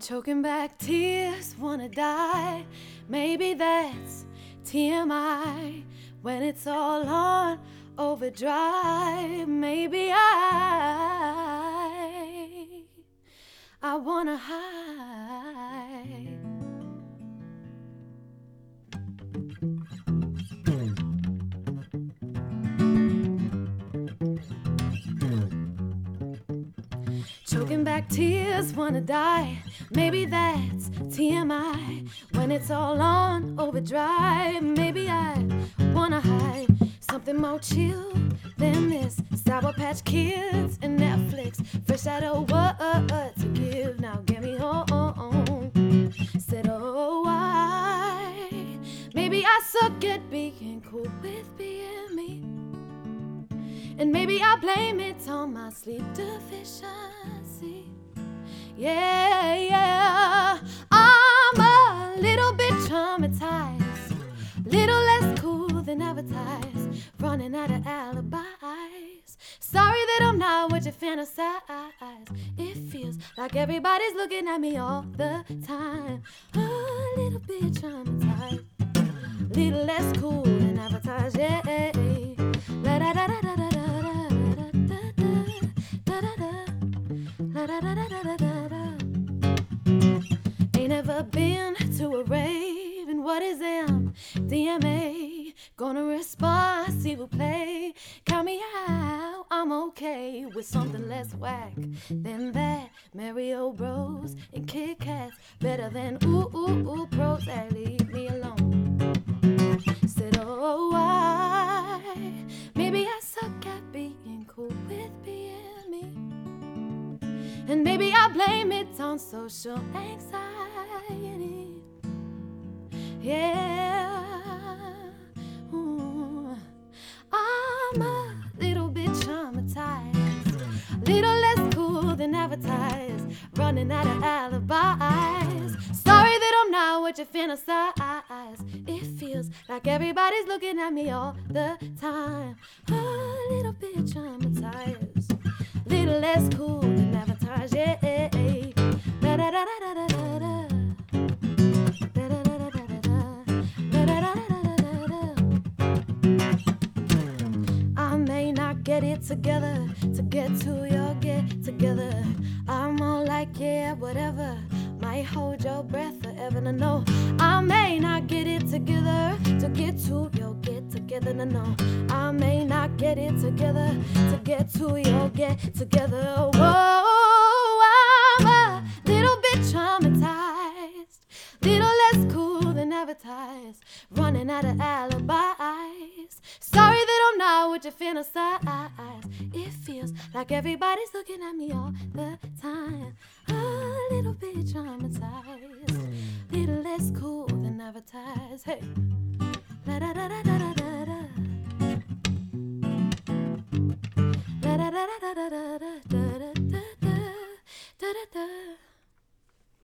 choking back tears, wanna die. Maybe that's TMI when it's all on overdrive. Maybe I Choking back tears, wanna die. Maybe that's TMI. When it's all on overdrive, maybe I wanna hide something more chill than this. Sour Patch Kids and Netflix. Fresh out of what to give. Now get me home. Said, oh, why? Maybe I suck at being cool with being me. And maybe I blame it on my sleep deficiency. Yeah, yeah. I'm a little bit traumatized, little less cool than advertised, running out of alibis. Sorry that I'm not what you fantasize. It feels like everybody's looking at me all the time. A little bit traumatized, little less cool Ain't never been to a rave, and what is them? DMA gonna respond, see who play. Count me out, I'm okay with something less whack than that. Mario Bros and Kit Kats, better than ooh ooh ooh pros. And maybe I blame it on social anxiety. Yeah. Ooh. I'm a little bit traumatized, little less cool than advertised, running out of alibis. Sorry that I'm not what you fantasize. It feels like everybody's looking at me all the time. A little bit traumatized, little less cool I may not get it together to get to your get together. I'm all like, yeah, whatever. Might hold your breath forever. No, no, I may not get it together to get to your get together. No, no, I may not get it together to get to your get together. Running out of alibis. Sorry that I'm not what you fantasize. It feels like everybody's looking at me all the time. A little bit traumatized, little less cool than advertised. Hey.